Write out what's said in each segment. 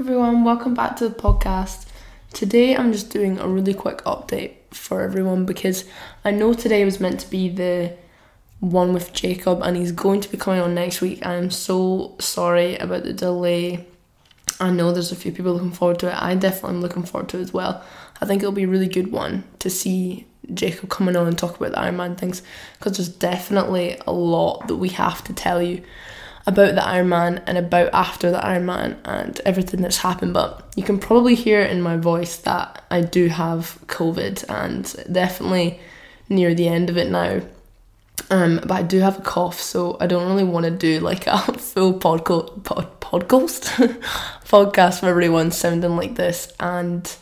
everyone, welcome back to the podcast. Today I'm just doing a really quick update for everyone because I know today was meant to be the one with Jacob and he's going to be coming on next week. I'm so sorry about the delay. I know there's a few people looking forward to it. I definitely am looking forward to it as well. I think it'll be a really good one to see Jacob coming on and talk about the Ironman things because there's definitely a lot that we have to tell you about the Ironman and about after the Ironman and everything that's happened. But you can probably hear in my voice that I do have COVID and definitely near the end of it now. Um, but I do have a cough, so I don't really want to do like a full podco- pod- podcast podcast for everyone sounding like this and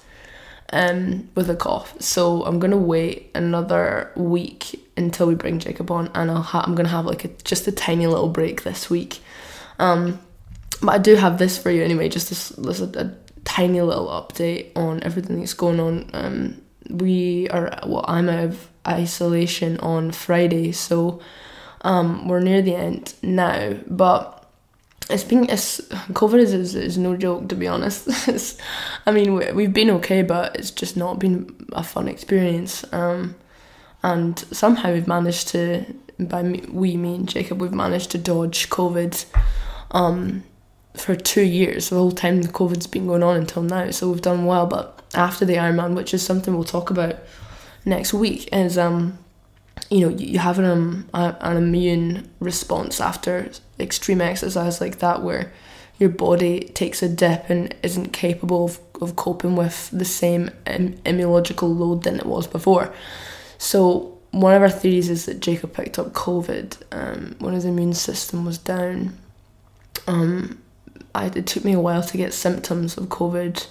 um, with a cough. So I'm gonna wait another week until we bring Jacob on, and I'll ha- I'm gonna have like a, just a tiny little break this week. Um, but I do have this for you anyway, just this, this a, a tiny little update on everything that's going on. Um, we are well, I'm out of isolation on Friday, so um, we're near the end now, but it's been it's COVID is, is, is no joke to be honest. It's, I mean we, we've been okay, but it's just not been a fun experience. Um, and somehow we've managed to by me, we me and Jacob we've managed to dodge COVID. Um, for two years, the whole time the COVID's been going on until now. So we've done well, but after the Ironman, which is something we'll talk about next week, is um you know you have an um, an immune response after extreme exercise like that where your body takes a dip and isn't capable of, of coping with the same Im- immunological load than it was before. So one of our theories is that Jacob picked up COVID um, when his immune system was down. Um, I, it took me a while to get symptoms of COVID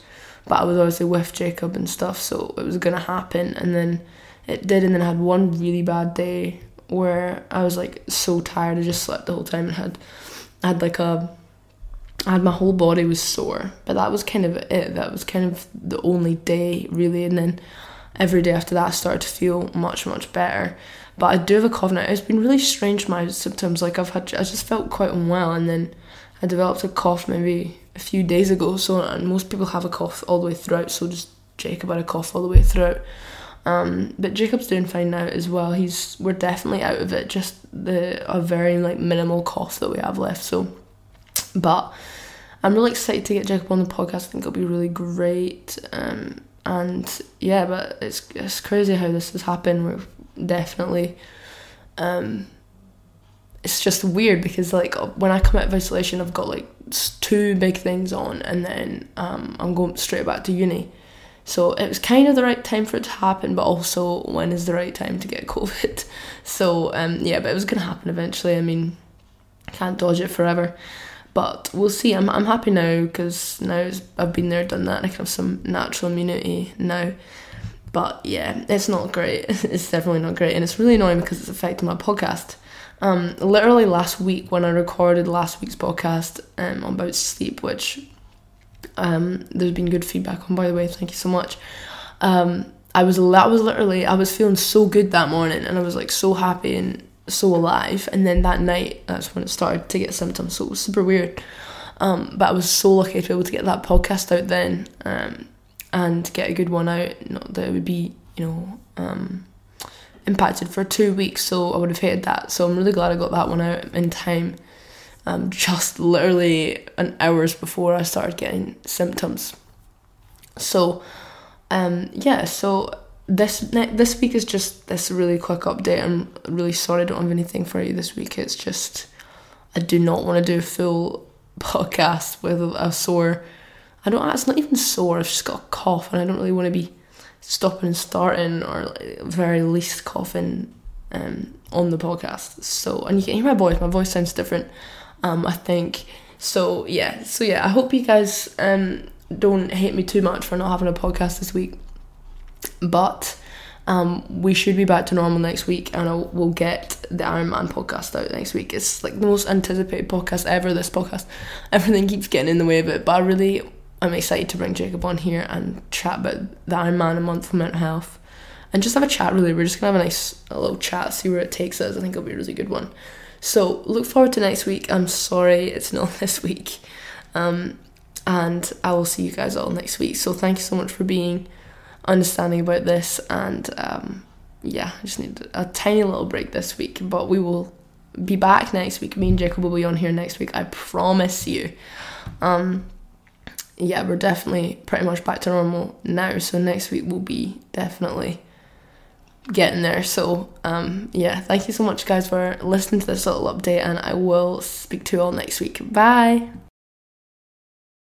but I was obviously with Jacob and stuff so it was gonna happen. And then it did and then I had one really bad day where I was like so tired. I just slept the whole time and had I had like a I had my whole body was sore but that was kind of it. That was kind of the only day really and then every day after that I started to feel much much better. But I do have a cough now it's been really strange my symptoms. Like I've had I just felt quite unwell and then I developed a cough maybe a few days ago so and most people have a cough all the way throughout so just Jacob had a cough all the way throughout um, but Jacob's doing fine now as well. He's we're definitely out of it. Just the a very like minimal cough that we have left. So, but I'm really excited to get Jacob on the podcast. I think it'll be really great. Um, and yeah, but it's it's crazy how this has happened. We're definitely. Um, it's just weird because like when I come out of isolation, I've got like two big things on, and then um, I'm going straight back to uni. So it was kind of the right time for it to happen, but also when is the right time to get COVID? So um, yeah, but it was gonna happen eventually. I mean, can't dodge it forever, but we'll see. I'm I'm happy now because now I've been there, done that, and I can have some natural immunity now. But yeah, it's not great. it's definitely not great, and it's really annoying because it's affecting my podcast. Um, literally last week when I recorded last week's podcast um, about sleep, which um, there's been good feedback on by the way thank you so much. Um, I was that was literally I was feeling so good that morning and I was like so happy and so alive. And then that night that's when it started to get symptoms so it was super weird. Um, but I was so lucky to be able to get that podcast out then um, and get a good one out. Not that it would be you know um, impacted for two weeks so I would have hated that. So I'm really glad I got that one out in time um, just literally an hours before I started getting symptoms. So, um, yeah, so this this week is just this really quick update. I'm really sorry I don't have anything for you this week. It's just I do not want to do a full podcast with a sore. I don't. It's not even sore. I've just got a cough, and I don't really want to be stopping and starting, or very least coughing um, on the podcast. So, and you can hear my voice. My voice sounds different um, I think. So yeah, so yeah, I hope you guys um, don't hate me too much for not having a podcast this week. But um, we should be back to normal next week, and I'll, we'll get the Ironman podcast out next week. It's like the most anticipated podcast ever. This podcast, everything keeps getting in the way of it, but I really I'm excited to bring Jacob on here and chat about the Ironman a month for mental health, and just have a chat. Really, we're just gonna have a nice a little chat, see where it takes us. I think it'll be a really good one. So look forward to next week. I'm sorry it's not this week. Um, and I will see you guys all next week. So thank you so much for being understanding about this, and um, yeah, I just need a tiny little break this week, but we will be back next week. Me and Jacob will be on here next week. I promise you. Um, yeah, we're definitely pretty much back to normal now. So next week will be definitely getting there. So um, yeah, thank you so much, guys, for listening to this little update, and I will speak to you all next week. Bye.